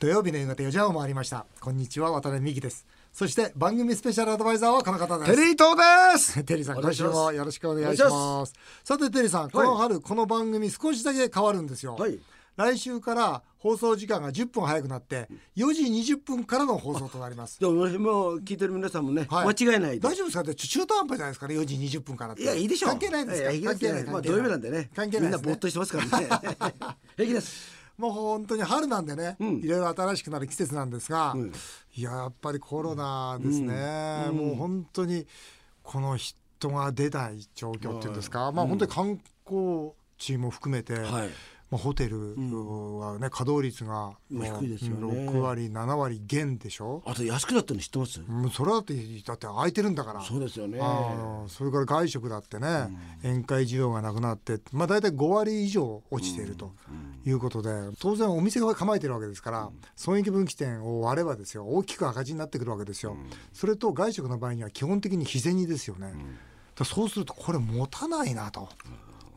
土曜日の夕方4時半を回りました。こんにちは渡辺美希です。そして番組スペシャルアドバイザーはこの方です。テリー東です。テリーさん今週もよろしくお願いします。さてテリーさんこの春、この番組少しだけ変わるんですよ、はい。来週から放送時間が10分早くなって4時20分からの放送となります。でももう聞いてる皆さんもね、はい。間違えないで大丈夫ですか？って中途半端じゃないですか？ね4時20分からって。いやいいでしょう。関係ないですか？関係ない。まあ土曜日なんでね。関係ないですね。みんなぼーっとしてますからね。平気ですもう本当に春なんでね、ん。いろいろ新しくなる季節なんですが、ん。いややっぱりコロナですね、もう本当にこの人が出ない状況っていうん。ですか、まあ本当に観光地も含めて、はいまあ、ホテルはね、稼働率が低いですよね。6割7割減でしょ、あと安くなったの知ってます？それだってだって空いてるんだから。そうですよね。それから外食だってね、宴会需要がなくなって、まあ、大体5割以上落ちているということで、当然お店が構えてるわけですから、損益分岐点を割ればですよ大きく赤字になってくるわけですよ、それと外食の場合には基本的に日銭ですよね、そうするとこれ持たないなと。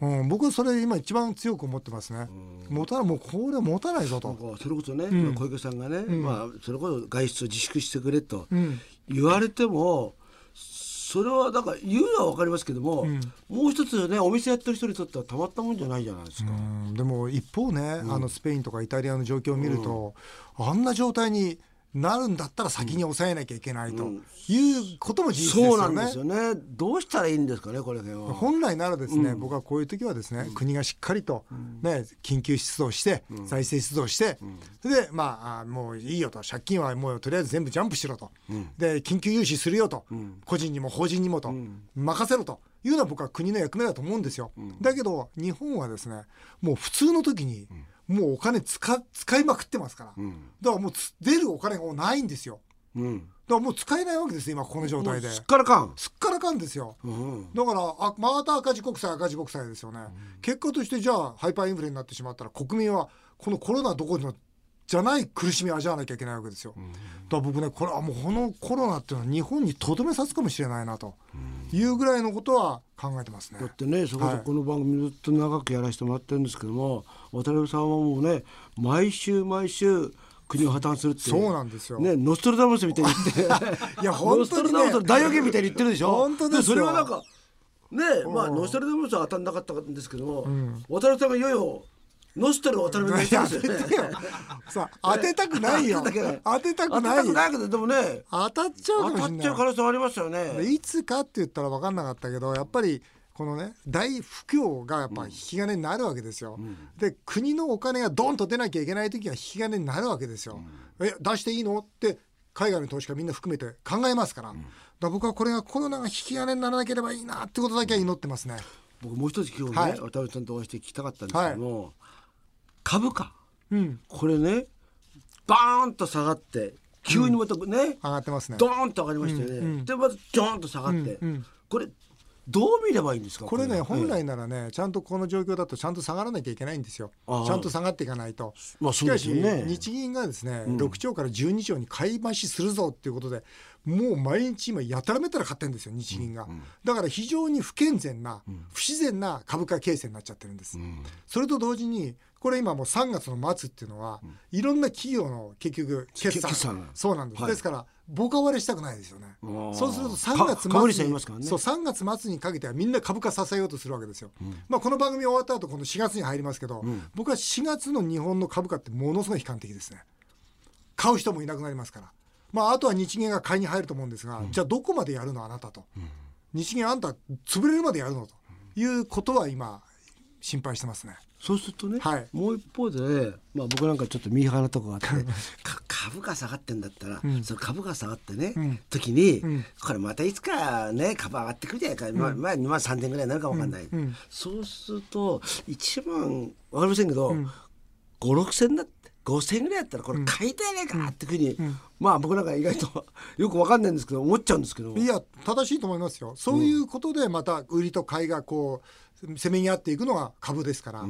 うん、僕はそれ今一番強く思ってますね。持たもうこれ持たないぞと。なんかそれこそね、今小池さんがね、まあそれこそ外出を自粛してくれとん。言われても、それはだから言うのは分かりますけども、もう一つねお店やってる人にとってはたまったもんじゃないじゃないですか。うん。でも一方ね、あのスペインとかイタリアの状況を見ると、あんな状態になるんだったら先に抑えなきゃいけないということも事実ですそうなよね。んですよね。どうしたらいいんですかねこれ辺は。本来ならですね、僕はこういう時はですね、国がしっかりと、ね、緊急出動して、財政出動して、それでまああもういいよと。借金はもうとりあえず全部ジャンプしろと、で緊急融資するよと、個人にも法人にもと、任せろと。いうのは僕は国の役目だと思うんですよ。だけど日本はですねもう普通の時に、もうお金使使いまくってますから、だからもうつ出るお金がもうないんですよ。うん。だからもう使えないわけです今この状態で。すっからかん。すっからかんですよ。うん。だからあまた赤字国債赤字国債ですよね、結果としてじゃあハイパーインフレになってしまったら国民はこのコロナどころのじゃない苦しみを味わわなきゃいけないわけですよ、だから僕ねこれはもうこのコロナっていうのは日本にとどめさすかもしれないなというぐらいのことは考えてますねだってねそこそこの番組ずっと長くやらせてもらってるんですけども、渡辺さんはもうね毎週毎週国を破綻するってそうなんですよ。ねノストラダムスみたいに言って いやノ本当にねストラダムスの大予言みたいに言ってるでしょ？本当ですよ。それはなんかねまあノストラダムスは当たんなかったんですけども、渡辺さんがいよいよノストラ渡辺になりますよね。さあ当てたくないよ。当てたくない。当てた当てくない。よたくないけどでもね当たっちゃうか当たっちゃう可能性はありますよね。いつかって言ったら分かんなかったけどやっぱりこのね大不況がやっぱ引き金になるわけですよ。で国のお金がドンと出なきゃいけない時は引き金になるわけですよ。え出していいの？って海外の投資家みんな含めて考えますから。だから僕はこれがコロナが引き金にならなければいいなってことだけは祈ってますね。僕もう一つ今日ね、はい。渡辺さんとお会いして聞きたかったんですけども、株価。うん。これねバーンと下がって急にまたね、上がってますね。ドーンと上がりましたよね、うんうん。でまたジョーンと下がって、うんうん。これどう見ればいいんですか？これねは本来ならねちゃんとこの状況だとちゃんと下がらなきゃいけないんですよ。ちゃんと下がっていかないと、まあしかし日銀がですね、6兆から12兆に買い増しするぞっていうことでもう毎日今やたらめったら買ってるんですよ日銀が、だから非常に不健全な、不自然な株価形成になっちゃってるんです、それと同時にこれ今もう3月の末っていうのは、いろんな企業の結局決算。そうなんです、はい。ですからボカ割れしたくないですよね。あそうすると3月末にね。そう3月末にかけてはみんな株価支えようとするわけですよ、まあこの番組終わった後この4月に入りますけど、僕は4月の日本の株価ってものすごい悲観的ですね。買う人もいなくなりますから。まああとは日銀が買いに入ると思うんですが、じゃあどこまでやるのあなたと、日銀あんた潰れるまでやるのということは今心配してますねそうするとね、はい。もう一方で、まあ、僕なんかちょっとミーハーなとこがあって か株価下がってんだったら、その株価下がってね、時に、これまたいつかね株上がってくるじゃないか、まあまあ2万3,000ぐらいになるか分かんない、そうすると1万分かりませんけど、5 6千だって5,000円ぐらいやったらこれ買いたいねかってふうに、まあ僕なんか意外と よく分かんないんですけど思っちゃうんですけど。いや正しいと思いますよ。そういうことでまた売りと買いがこうせめぎ合っていくのが株ですから、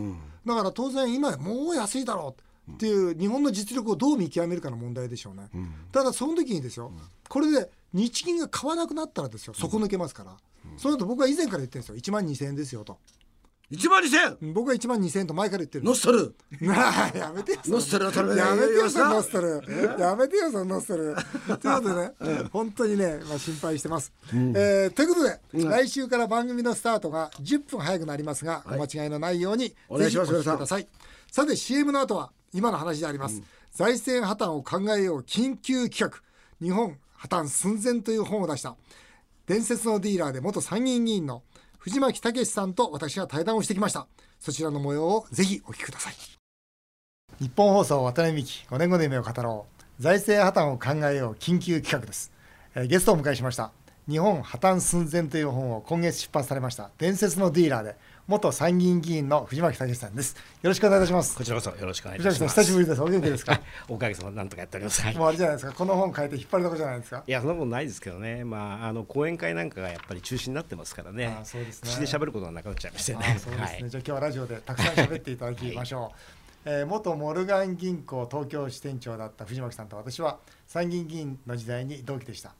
だから当然今もう安いだろうっていう日本の実力をどう見極めるかの問題でしょうね、ただその時にですよこれで日銀が買わなくなったらですよ底抜けますから、その後僕は以前から言ってるんですよ。1万2000円ですよと1万2000僕は1万2000円と前から言ってる。ノストルやめてよノストルやめてよそのノストルルやめてよそのノストルということでね本当にね、まあ、心配してます、えーということで、来週から番組のスタートが10分早くなりますが、お間違いのないようにお願いしますください。さて CM の後は今の話であります、財政破綻を考えよう緊急企画。日本破綻寸前という本を出した。伝説のディーラーで元参議院議員の藤巻武さんと私が対談をしてきました。そちらの模様をぜひお聞きください。日本放送渡辺美希5年後の夢を語ろう。財政破綻を考えよう緊急企画です、えーゲストをお迎えしました。日本破綻寸前という本を今月出版されました。伝説のディーラーで元参議院議員の藤巻武さんです。よろしくお願いいたします。こちらこそよろしくお願いします。久しぶりです。お元気ですか？おかげさまでなんとかやっております。はい。もうあれじゃないですか？この本書いて引っ張りだこじゃないですか？いやそんなことないですけどね、まあ、あの講演会なんかがやっぱり中止になってますからね。あそうですね。口で喋ることがなくなっちゃいましてね。あそうですね、はい。じゃあ今日はラジオでたくさん喋っていただきましょう、えー元モルガン銀行東京支店長だった藤巻さんと私は参議院議員の時代に同期でした、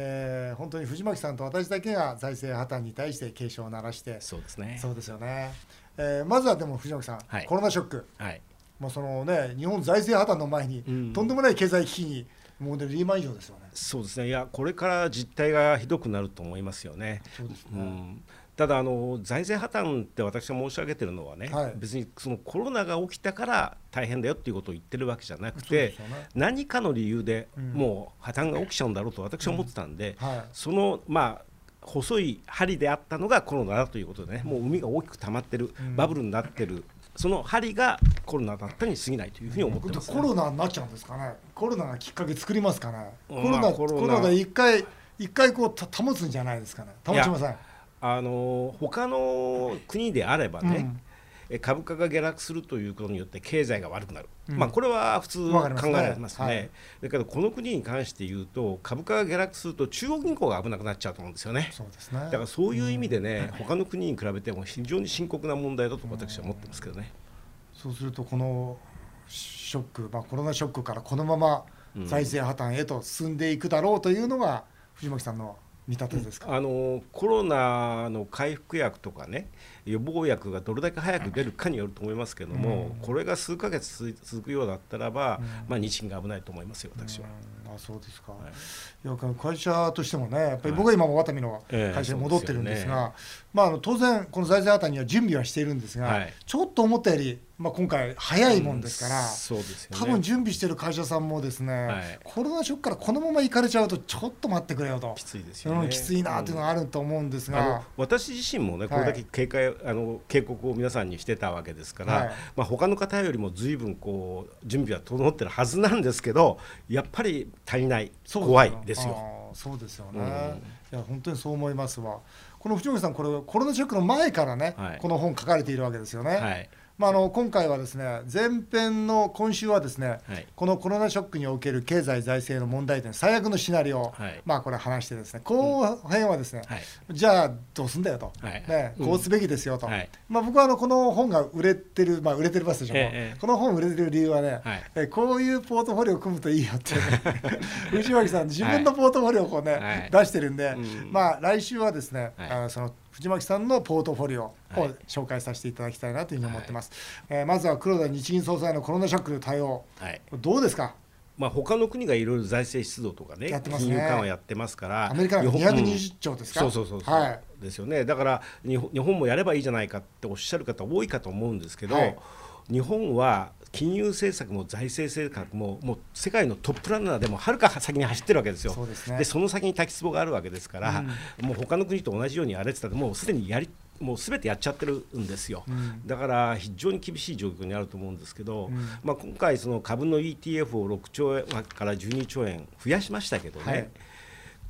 えー本当に藤巻さんと私だけが財政破綻に対して警鐘を鳴らしてそうですね。そうですよね、えーまずはでも藤巻さん、はい。コロナショック。はい。もうそのね日本財政破綻の前に、うん。とんでもない経済危機にもうねリーマン以上ですよねそうですね。いやこれから実態がひどくなると思いますよね。そうですね、うん。ただあの財政破綻って私が申し上げてるのはね、はい。別にそのコロナが起きたから大変だよっていうことを言ってるわけじゃなくてね。何かの理由でうん。もう破綻が起きちゃうんだろうと私は思ってたんで、はい。そのまあ細い針であったのがコロナだということでねもう海が大きく溜まってる、うん。バブルになってるその針がコロナだったに過ぎないというふうに思ってます、コロナになっちゃうんですかね。コロナがきっかけ作りますかね。コロナ、まあコロナ。コロナで一回一回こうた保つんじゃないですかね。保ちません。あの他の国であればね、え株価が下落するということによって経済が悪くなる、うん。まあ、これは普通考えられますね。はい。だけどこの国に関して言うと株価が下落すると中央銀行が危なくなっちゃうと思うんですよね。ね。だからそういう意味でね、他の国に比べても非常に深刻な問題だと私は思ってますけどね。そうするとこのショック、まあ、コロナショックからこのまま財政破綻へと進んでいくだろうというのが藤巻さんの見立てですか、あのコロナの回復薬とかね予防薬がどれだけ早く出るかによると思いますけども、これが数ヶ月続くようだったらば、まあ、日銀が危ないと思いますよ私は。うん。あそうですか、い。い、や会社としてもねやっぱり僕は今もワタミのええ会社に戻ってるんですが、そうまあ、あの当然この財政破綻には準備はしているんですが、はい。ちょっと思ったより、まあ、今回早いもんですから、そうですよね。多分準備してる会社さんもですね、はい。コロナショックからこのまま行かれちゃうとちょっと待ってくれよと。きついですよね。うんきついなっていうのがあると思うんですが、私自身もねこれだけ警戒、あの警告を皆さんにしてたわけですから、はい。まあ他の方よりも随分こう準備は整ってるはずなんですけどやっぱり足りない怖いですよ。そうですよね、うん。いや本当にそう思いますわ。この藤森さんこれコロナショックの前からね、はい。この本書かれているわけですよね、はいまあ、あの今回はですね前編の今週はですね、はい。このコロナショックにおける経済財政の問題点最悪のシナリオを、はい。まあこれ話してですね。後編はですね、はい。じゃあどうすんだよと、はい。ね、うん。こうすべきですよと、はい。まあ、僕はあのこの本が売れてる、まあ、売れてるバスでしょ、ええこの本売れてる理由はね、はい。えこういうポートフォリオを組むといいよって、藤巻さん自分のポートフォリオをこうね、はい。出してるんで、うん。まあ来週はですね、はい。あのその藤巻さんのポートフォリオをはい。紹介させていただきたいなというふうに思ってます、えーまずは黒田日銀総裁のコロナショックの対応はい。どうですか？まあ他の国がいろいろ財政出動とかねやってますね。金融緩和やってますからアメリカの日本220兆ですか、そうそうそうそう、はい。ですよね。だから日本日本もやればいいじゃないかっておっしゃる方多いかと思うんですけど、はい。日本は金融政策も財政政策ももう世界のトップランナーでもはるか先に走ってるわけですよ。そうですね。その先に滝壺があるわけですから、もう他の国と同じようにやれてたらもうすでにやりもうすべてやっちゃってるんですよ、ん。だから非常に厳しい状況にあると思うんですけど、ん。まあ、今回その株の ETF を6兆円から12兆円増やしましたけどね、はい。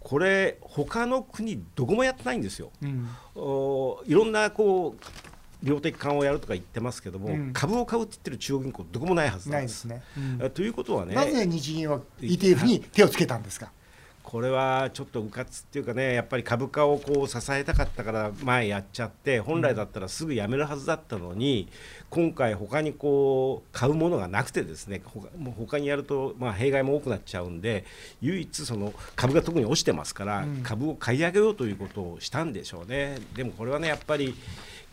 これ他の国どこもやってないんですよ。うん。おいろんなこう量的緩和をやるとか言ってますけども、うん。株を買うって言ってる中央銀行どこもないはずなで。なんいですすね、うん。えということはねなぜ日銀は ETF に手をつけたんですか、これはちょっとうかつっていうかねやっぱり株価をこう支えたかったから前やっちゃって本来だったらすぐやめるはずだったのに、今回他にこう買うものがなくてですね他にやるとまあ弊害も多くなっちゃうんで唯一その株が特に落ちてますから、うん。株を買い上げようということをしたんでしょうね。でもこれはねやっぱり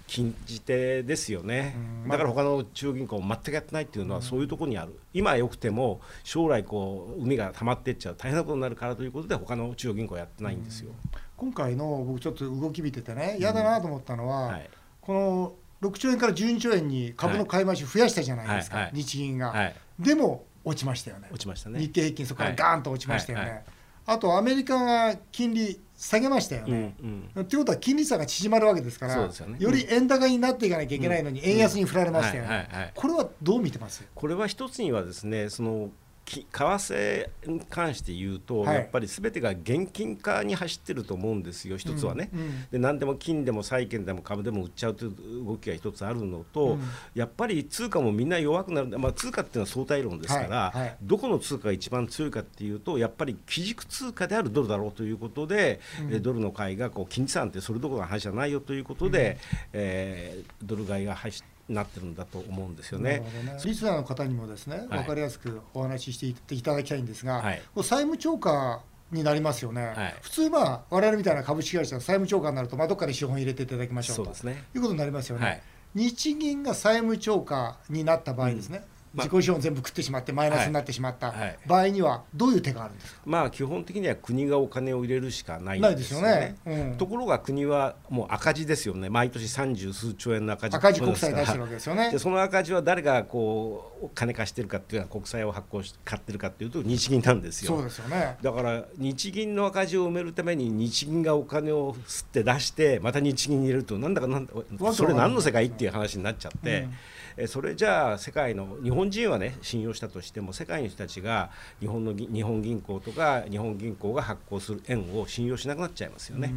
禁じ手ですよね、だから他の中央銀行全くやってないっていうのはそういうところにある、今はよくても将来こう海が溜まっていっちゃう大変なことになるからということで他の中央銀行はやってないんですよ。今回の僕ちょっと動き見ててね嫌だなと思ったのは、はい、この6兆円から12兆円に株の買い。増し増やしたじゃないですか、はいはい、日銀が、でも落ちましたよね。落ちましたね。日経平均そこからガーンと落ちましたよね、あとアメリカが金利下げましたよね。ということは金利差が縮まるわけですから、ね、より円高になっていかなきゃいけないのに円安に振られましたよね。これはどう見てます？これは一つにはですねその為替に関して言うと、はい、やっぱりすべてが現金化に走ってると思うんですよ、一つはね、うんうん、で何でも金でも債券でも株でも売っちゃうという動きが一つあるのと、うん、やっぱり通貨もみんな弱くなる、まあ、通貨っていうのは相対論ですから、はいはい、どこの通貨が一番強いかっていうと、やっぱり基軸通貨であるドルだろうということで、うん、ドルの買いがこう金利差なんてそれどころの話じゃないよということで、うん、えー、ドル買いが走って。なってるんだと思うんですよね。ね。リスナーの方にもですね、分かりやすくお話ししていただきたいんですが、はい、債務超過になりますよね、はい、普通、まあ、我々みたいな株式会社が債務超過になると、まあ、どっかで資本入れていただきましょうとう、ね、いうことになりますよね、はい、日銀が債務超過になった場合ですね、自己資本全部食ってしまってマイナスになってしまった場合にはどういう手があるんですか、まあ、基本的には国がお金を入れるしかないんですよね。よね。うん、ところが国はもう赤字ですよね。毎年三十数兆円の赤字赤字国債出してるわけですよね。でその赤字は誰がこう金貸してるかっていうのは国債を発行し買ってるかっていうと日銀なんですよ。そうですよね。だから日銀の赤字を埋めるために日銀がお金を吸って出してまた日銀に入れるとなんだかなんだそれ何の世界？っていう話になっちゃって。うん。えそれじゃあ世界の日本人はね信用したとしても世界の人たちが日本の日本銀行とか日本銀行が発行する円を信用しなくなっちゃいますよね。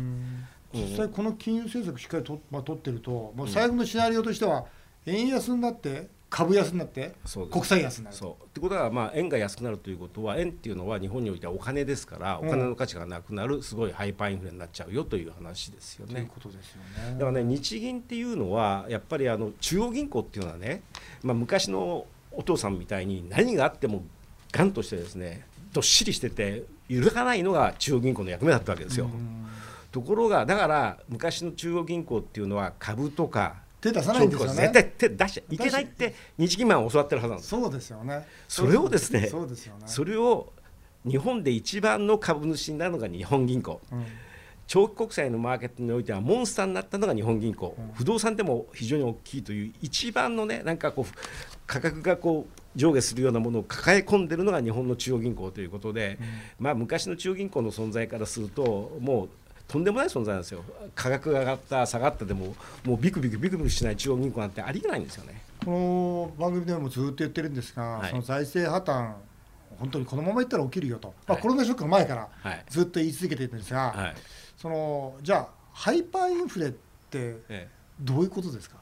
実際この金融政策しっかりと、まあ、取ってると、まあ、最後のシナリオとしては円安になって株安になって国債安になるそうってことはまあ円が安くなるということは円っていうのは日本においてはお金ですからお金の価値がなくなるすごいハイパーインフレになっちゃうよという話ですよね。ということですよね。だからね日銀っていうのはやっぱりあの中央銀行っていうのはね、まあ、昔のお父さんみたいに何があってもがんとしてですねどっしりしてて揺るがないのが中央銀行の役目だったわけですよ。ところがだから昔の中央銀行っていうのは株とか手出さないんですよね。絶対手出しちゃいけないって日銀マン教わってるはずなんです。そうですよね。それをですねそうですよね。それを日本で一番の株主になるのが日本銀行、うん、長期国債のマーケットにおいてはモンスターになったのが日本銀行、うん、不動産でも非常に大きいという一番のねなんかこう価格がこう上下するようなものを抱え込んでるのが日本の中央銀行ということで、うん、まあ昔の中央銀行の存在からするともうとんでもない存在なんですよ。価格が上がった下がったでももうビクビクビクビクしない中央銀行なんてありえないんですよね。この番組でもずっと言ってるんですが、はい、その財政破綻本当にこのままいったら起きるよと、まあ、コロナショックの前からずっと言い続けているんですが、はい、そのじゃあハイパーインフレってどういうことですか、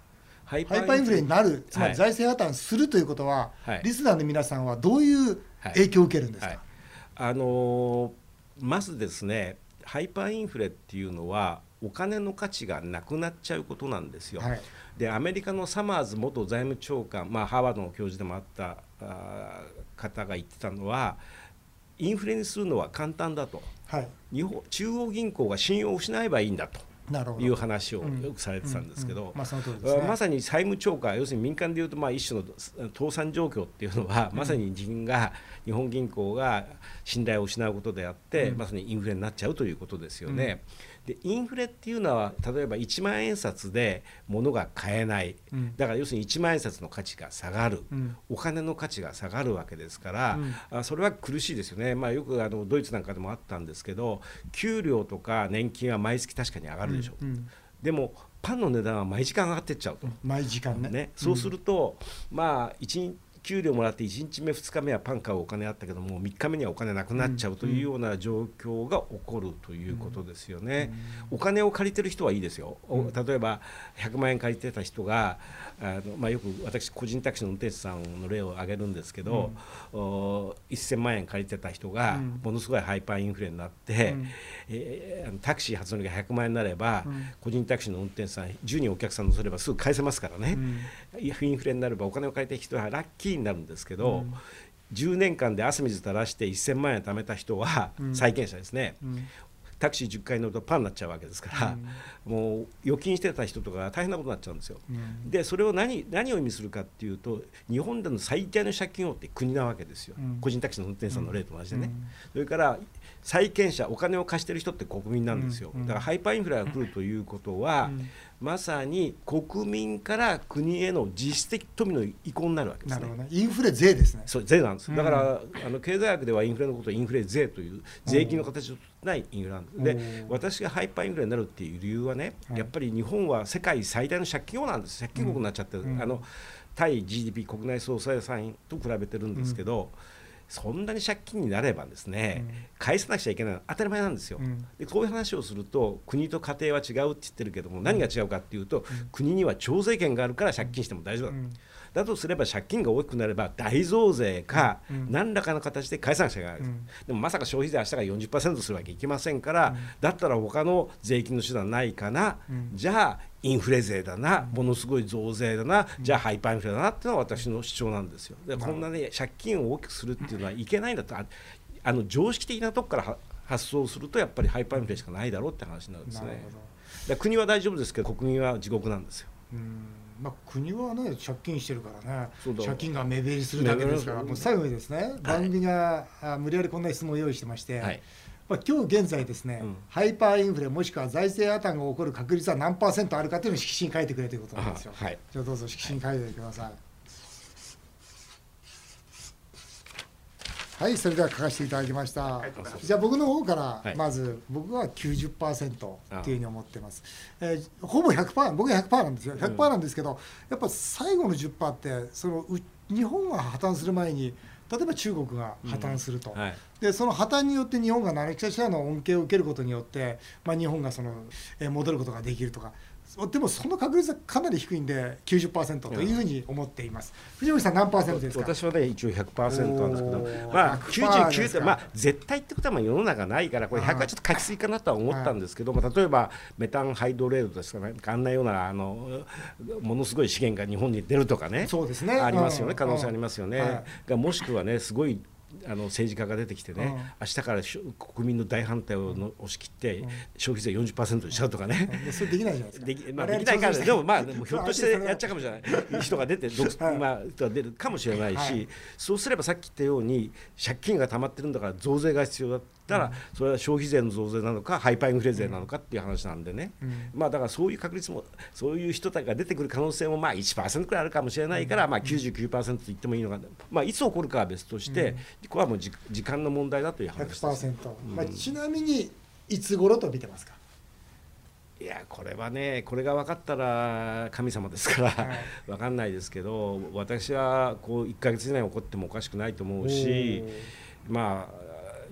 ハイパーインフレ。になるつまり財政破綻するということは、はい、リスナーの皆さんはどういう影響を受けるんですか、あのー、まずですねハイパーインフレっていうのはお金の価値がなくなっちゃうことなんですよ。はい、でアメリカのサマーズ元財務長官、まあ、ハーバードの教授でもあったあ方が言ってたのはインフレにするのは簡単だと、はい、日本中央銀行が信用を失えばいいんだと。いう話をよくされてたんですけど、まさに債務超過要するに民間でいうとまあ一種の倒産状況っていうのは、まさに自分が日本銀行が信頼を失うことであって、まさにインフレになっちゃうということですよね。でインフレっていうのは例えば1万円札で物が買えない、うん、だから要するに1万円札の価値が下がる、うん、お金の価値が下がるわけですから、うん、あそれは苦しいですよね、まあ、よくあのドイツなんかでもあったんですけど給料とか年金は毎月確かに上がるでしょう。でもパンの値段は毎時間上がっていっちゃうと。毎時間ね、ね、そうすると、まあ1日給料もらって1日目2日目はパン買うお金あったけども3日目にはお金なくなっちゃうというような状況が起こるということですよね。お金を借りてる人はいいですよ。例えば100万円借りてた人があの、まあ、よく私個人タクシーの運転手さんの例を挙げるんですけど、うん、1000万円借りてた人がものすごいハイパーインフレになって、うん、えー、タクシー発乗が100万円になれば、うん、個人タクシーの運転手さん10人お客さん乗せればすぐ返せますからね、うん、インフレになればお金を借りた人はラッキーになるんですけど、うん、10年間で汗水垂らして1000万円貯めた人は債権者ですね、タクシー10回乗るとパンになっちゃうわけですから、もう預金してた人とか大変なことになっちゃうんですよ。うん。でそれを何何を意味するかっていうと日本での最大の借金王って国なわけですよ、うん。個人タクシーの運転手さんの例と同じでね、うん。それから債権者お金を貸してる人って国民なんですよ、うん。だからハイパーインフレが来るということは、うんまさに国民から国への実質的富の移行になるわけですね。なるほ。どね。インフレ税ですね。そう税なんです、うん。だからあの経済学ではインフレのことをインフレ税という税金の形のないインフレなんです、で私がハイパーインフレになるっていう理由はね、はいやっぱり日本は世界最大の借金王なんです。借金国になっちゃってる、うん。あの対 GDP 国内総生産と比べてるんですけど、そんなに借金になればですね、うん返さなくちゃいけないのは当たり前なんですよ。うん。でこういう話をすると国と家庭は違うって言ってるけども何が違うかっていうと、国には徴税権があるから借金しても大丈夫だ、うん。だとすれば借金が大きくなれば大増税かうん。何らかの形で返さなくちゃいけない、うん。でもまさか消費税明日から40%するわけいきませんから、だったら他の税金の手段ないかな、うん。じゃあインフレ税だな、ものすごい増税だな、じゃあハイパーインフレだなっていうのは私の主張なんですよ。でこんなね借金を大きくするっていうのはいけないんだとああの常識的なとこからは発想するとやっぱりハイパーインフレしかないだろうって話になるんですね。国は大丈夫ですけど国民は地獄なんですよ。うん。まあ、国はね借金してるからね。借金が目減りするだけですからもう最後にですね、番組があ無理やりこんな質問を用意してまして、はい。まあ、今日現在ですね、うん。ハイパーインフレもしくは財政破綻が起こる確率は何パーセントあるかというのを色紙に書いてくれということなんですよ。あはい。じゃあどうぞ色紙に書いてください。はい、それでは書かせていただきました。じゃあ僕の方からはいまず僕は90%っていうふうに思ってます。えーほぼ100%僕は100%なんですよ。100%なんですけど、やっぱ最後の10%ってそのう日本が破綻する前に例えば中国が破綻すると。はいでその破綻によって日本が何かしらの恩恵を受けることによって、まあ、日本がその、えー戻ることができるとかでもその確率はかなり低いんで90%というふうに思っています、藤森さん何パーセントですか？私はね一応100%なんですけどまあ100%ですか？99ってまあ絶対ってことはまあ世の中ないからこれ100はちょっと書きすぎかなとは思ったんですけど、まあ、例えばメタンハイドレードですかねあんなようなあのものすごい資源が日本に出るとかねそうですね。ありますよねうん。可能性ありますよね、はい。がもしくはねすごいあの政治家が出てきてね、うん。明日から国民の大反対をの押し切って、消費税40%にしちゃうとかね、でそれできないじゃないですか。できまあ、できないからでもまあでもひょっとしてやっちゃうかもしれない。人が出てまあ人が出るかもしれないし、はい。そうすればさっき言ったように借金が溜まってるんだから増税が必要だったら、それは消費税の増税なのかハイパーインフレ税なのかっていう話なんでね、まあだからそういう確率もそういう人たちが出てくる可能性もまあ1%くらいあるかもしれないから、まあ99%と言ってもいいのかまあいつ起こるかは別として、これはもうじ時間の問題だという話です。100%、まあ、ちなみにいつ頃と見てますか？いやこれはねこれが分かったら神様ですから、はい。分かんないですけど私はこう1か月以内に起こってもおかしくないと思うしまあ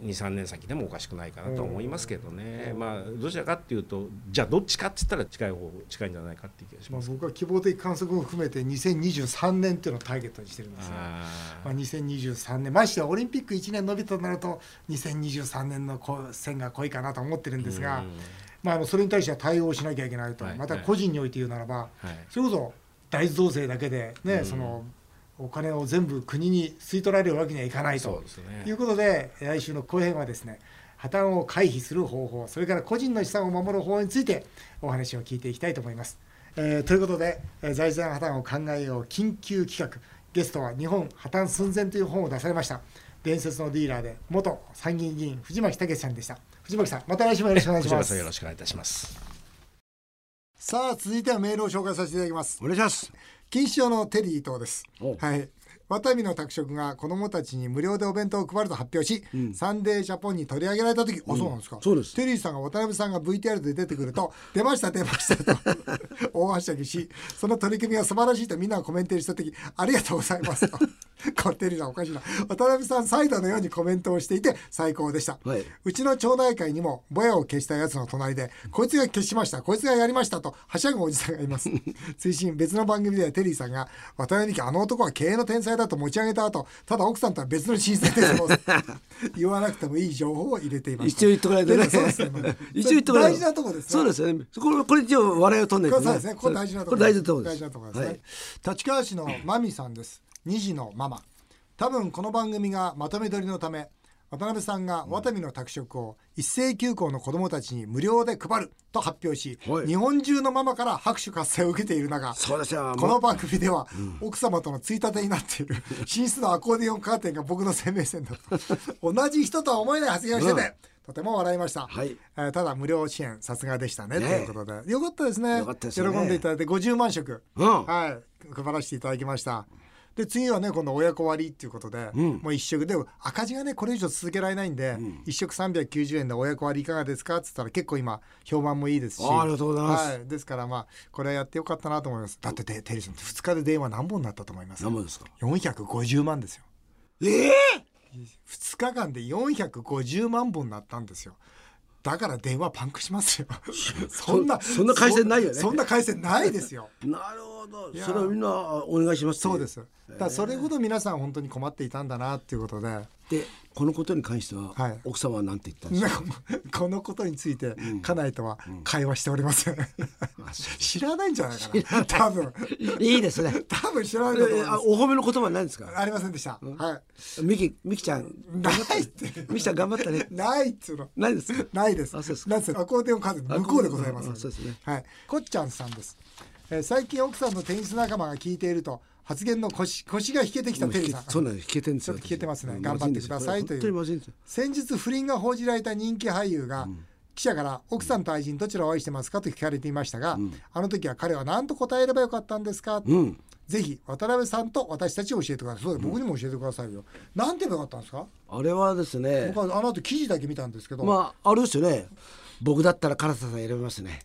23年先でもおかしくないかなと思いますけどね。まあどちらかっていうとじゃあどっちかって言ったら近い方近いんじゃないかっていう気がしまあ、ます。僕は希望的観測も含めて2023年っていうのをターゲットにしてるんですね。あまあ、2023年。ましてやオリンピック1年伸びたとなると2023年のこう線が濃いかなと思ってるんですが、まあ、あのそれに対しては対応しなきゃいけないと、はい。また個人において言うならば、ーはい。それこそ大増税だけで、ねうん。そのお金を全部国に吸い取られるわけにはいかないと。いうことで来週の後編はですね破綻を回避する方法それから個人の資産を守る方法についてお話を聞いていきたいと思います。えーということで、えー財政破綻を考えよう緊急企画。ゲストは日本破綻寸前という本を出されました。伝説のディーラーで元参議院議員藤巻武さんでした。藤巻さんまた来週もよろしくお願いします。藤原さんよろしくお願いいたします。さあ続いてはメールを紹介させていただきます。お願いします錦糸町のテリー伊藤です。おはい。ワタミの宅食が子どもたちに無料でお弁当を配ると発表し、サンデージャポンに取り上げられた時、あそうなんですか。そうです。テリーさんが渡辺さんが VTR で出てくると「出ました出ました」と 大はしゃぎしその取り組みが素晴らしいとみんながコメントした時「ありがとうございます」とこれテリーさんおかしいな。渡辺さんサイドのようにコメントをしていて最高でした、はい。うちの町内会にもぼやを消したやつの隣でこいつが消しましたこいつがやりましたとはしゃぐおじさんがいます。追伸別の番組ではテリーさんが渡辺美樹あの男は経営の天才だと持ち上げた後ただ奥さんとは別の親戚です。と 言わなくてもいい情報を入れていました。一応言っとかないとね。そうですね一応言っとかない大事なとこですね。そうですよね。これこれ一応笑いを取んないとこれそうですね。これ大事なとこ大事なとこです大事なところですね。はい。立川市のマミさんです。二児のママ。多分この番組がまとめ撮りのため、渡辺さんがワタミの宅食を一斉休校の子どもたちに無料で配ると発表し、はい。日本中のママから拍手喝采を受けている中そうですよ。この番組では、奥様とのついたてになっている寝室のアコーディオンカーテンが僕の生命線だと。同じ人とは思えない発言をしてて、うん。とても笑いました、はい。えーただ無料支援さすがでしたねねということで。よかったですね。ね。喜んでいただいて50万食、うん。はい。配らせていただきましたで次はね今度親子割っていうことで、ん。もう一食。で赤字がねこれ以上続けられないんで、一食390円で親子割いかがですかっつったら結構今評判もいいですし。あありがとうございます。はい、ですからまあこれはやってよかったなと思います。だってテテリーさん2日で電話何本になったと思います？何本ですか？450万ですよ。ええ2日間で450万本になったんですよ。だから電話パンクしますよ。そんなそんな回線ないよね。そそんな回線ないですよ。なるほどいや。それはみんなあお願いしますそうです。だそれほど皆さん本当に困っていたんだなっていうことで。でこのことに関しては、はい。奥様は何て言ったんですか？このことについて家内とは会話しておりません。知らないんじゃないかな。多分。いいですね。多分知らないんだと思いえます。あお褒めの言葉はないんですか？ありませんでした。はい。ミキミキちゃん。ないって。ミキちゃん頑張ったね。ないっつうの。ないですか？ないです。あそうですか。なんですアコーディオンカーテン向こうでございます。あそうですね。はい。こっちゃんさんです。えー最近奥さんのテニス仲間が聞いていると発言の腰腰が引けてきたテリーさん。そうなんです引けてるんですよちょっと引けてますね。私頑張ってくださいという。先日不倫が報じられた人気俳優が、記者から奥さんと愛人どちらを愛してますかと聞かれていましたが、あの時は彼は何と答えればよかったんですか、うん。ぜひ渡辺さんと私たちを教えてください。そうだ僕にも教えてくださいよ、なんて言えばよかったんですか？あれはですね僕はあの後記事だけ見たんですけど、まああれですよね。僕だったら唐田さん選びますね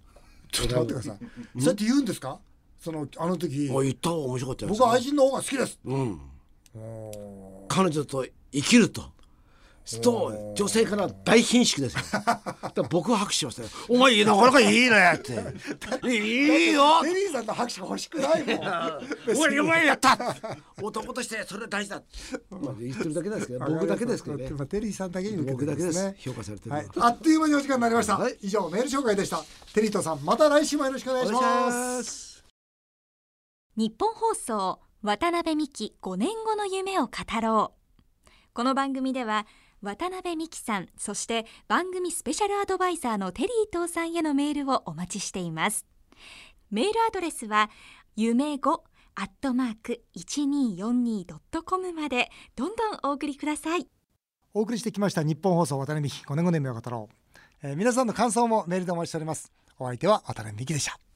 ちょっと待ってください。そうやって言うんですか？そのあの時あ言った方が面白かったです僕は愛人の方が好きです。うん彼女と生きるとすると女性から大貧縮ですよ。僕は拍手しましたよお前なかなかいいねって。いいよ。テリーさんの拍手が欲しくないもん。お前お前やった。男としてそれ大事だ、まあ、言ってるだけですけど僕だけですけどね。まあテリーさんだけに向けて僕だけです。ね。評価されてるあっという間にお時間になりました、はい。以上メール紹介でした。テリーとさんまた来週もよろしくお願いします。す。日本放送渡辺美希5年後の夢を語ろう。この番組では渡辺美希さんそして番組スペシャルアドバイザーのテリー伊藤さんへのメールをお待ちしています。メールアドレスは夢5アットマーク 1242.com までどんどんお送りください。お送りしてきました日本放送渡辺美希5年後の夢を語ろう、えー皆さんの感想もメールでお待ちしております。お相手は渡辺美希でした。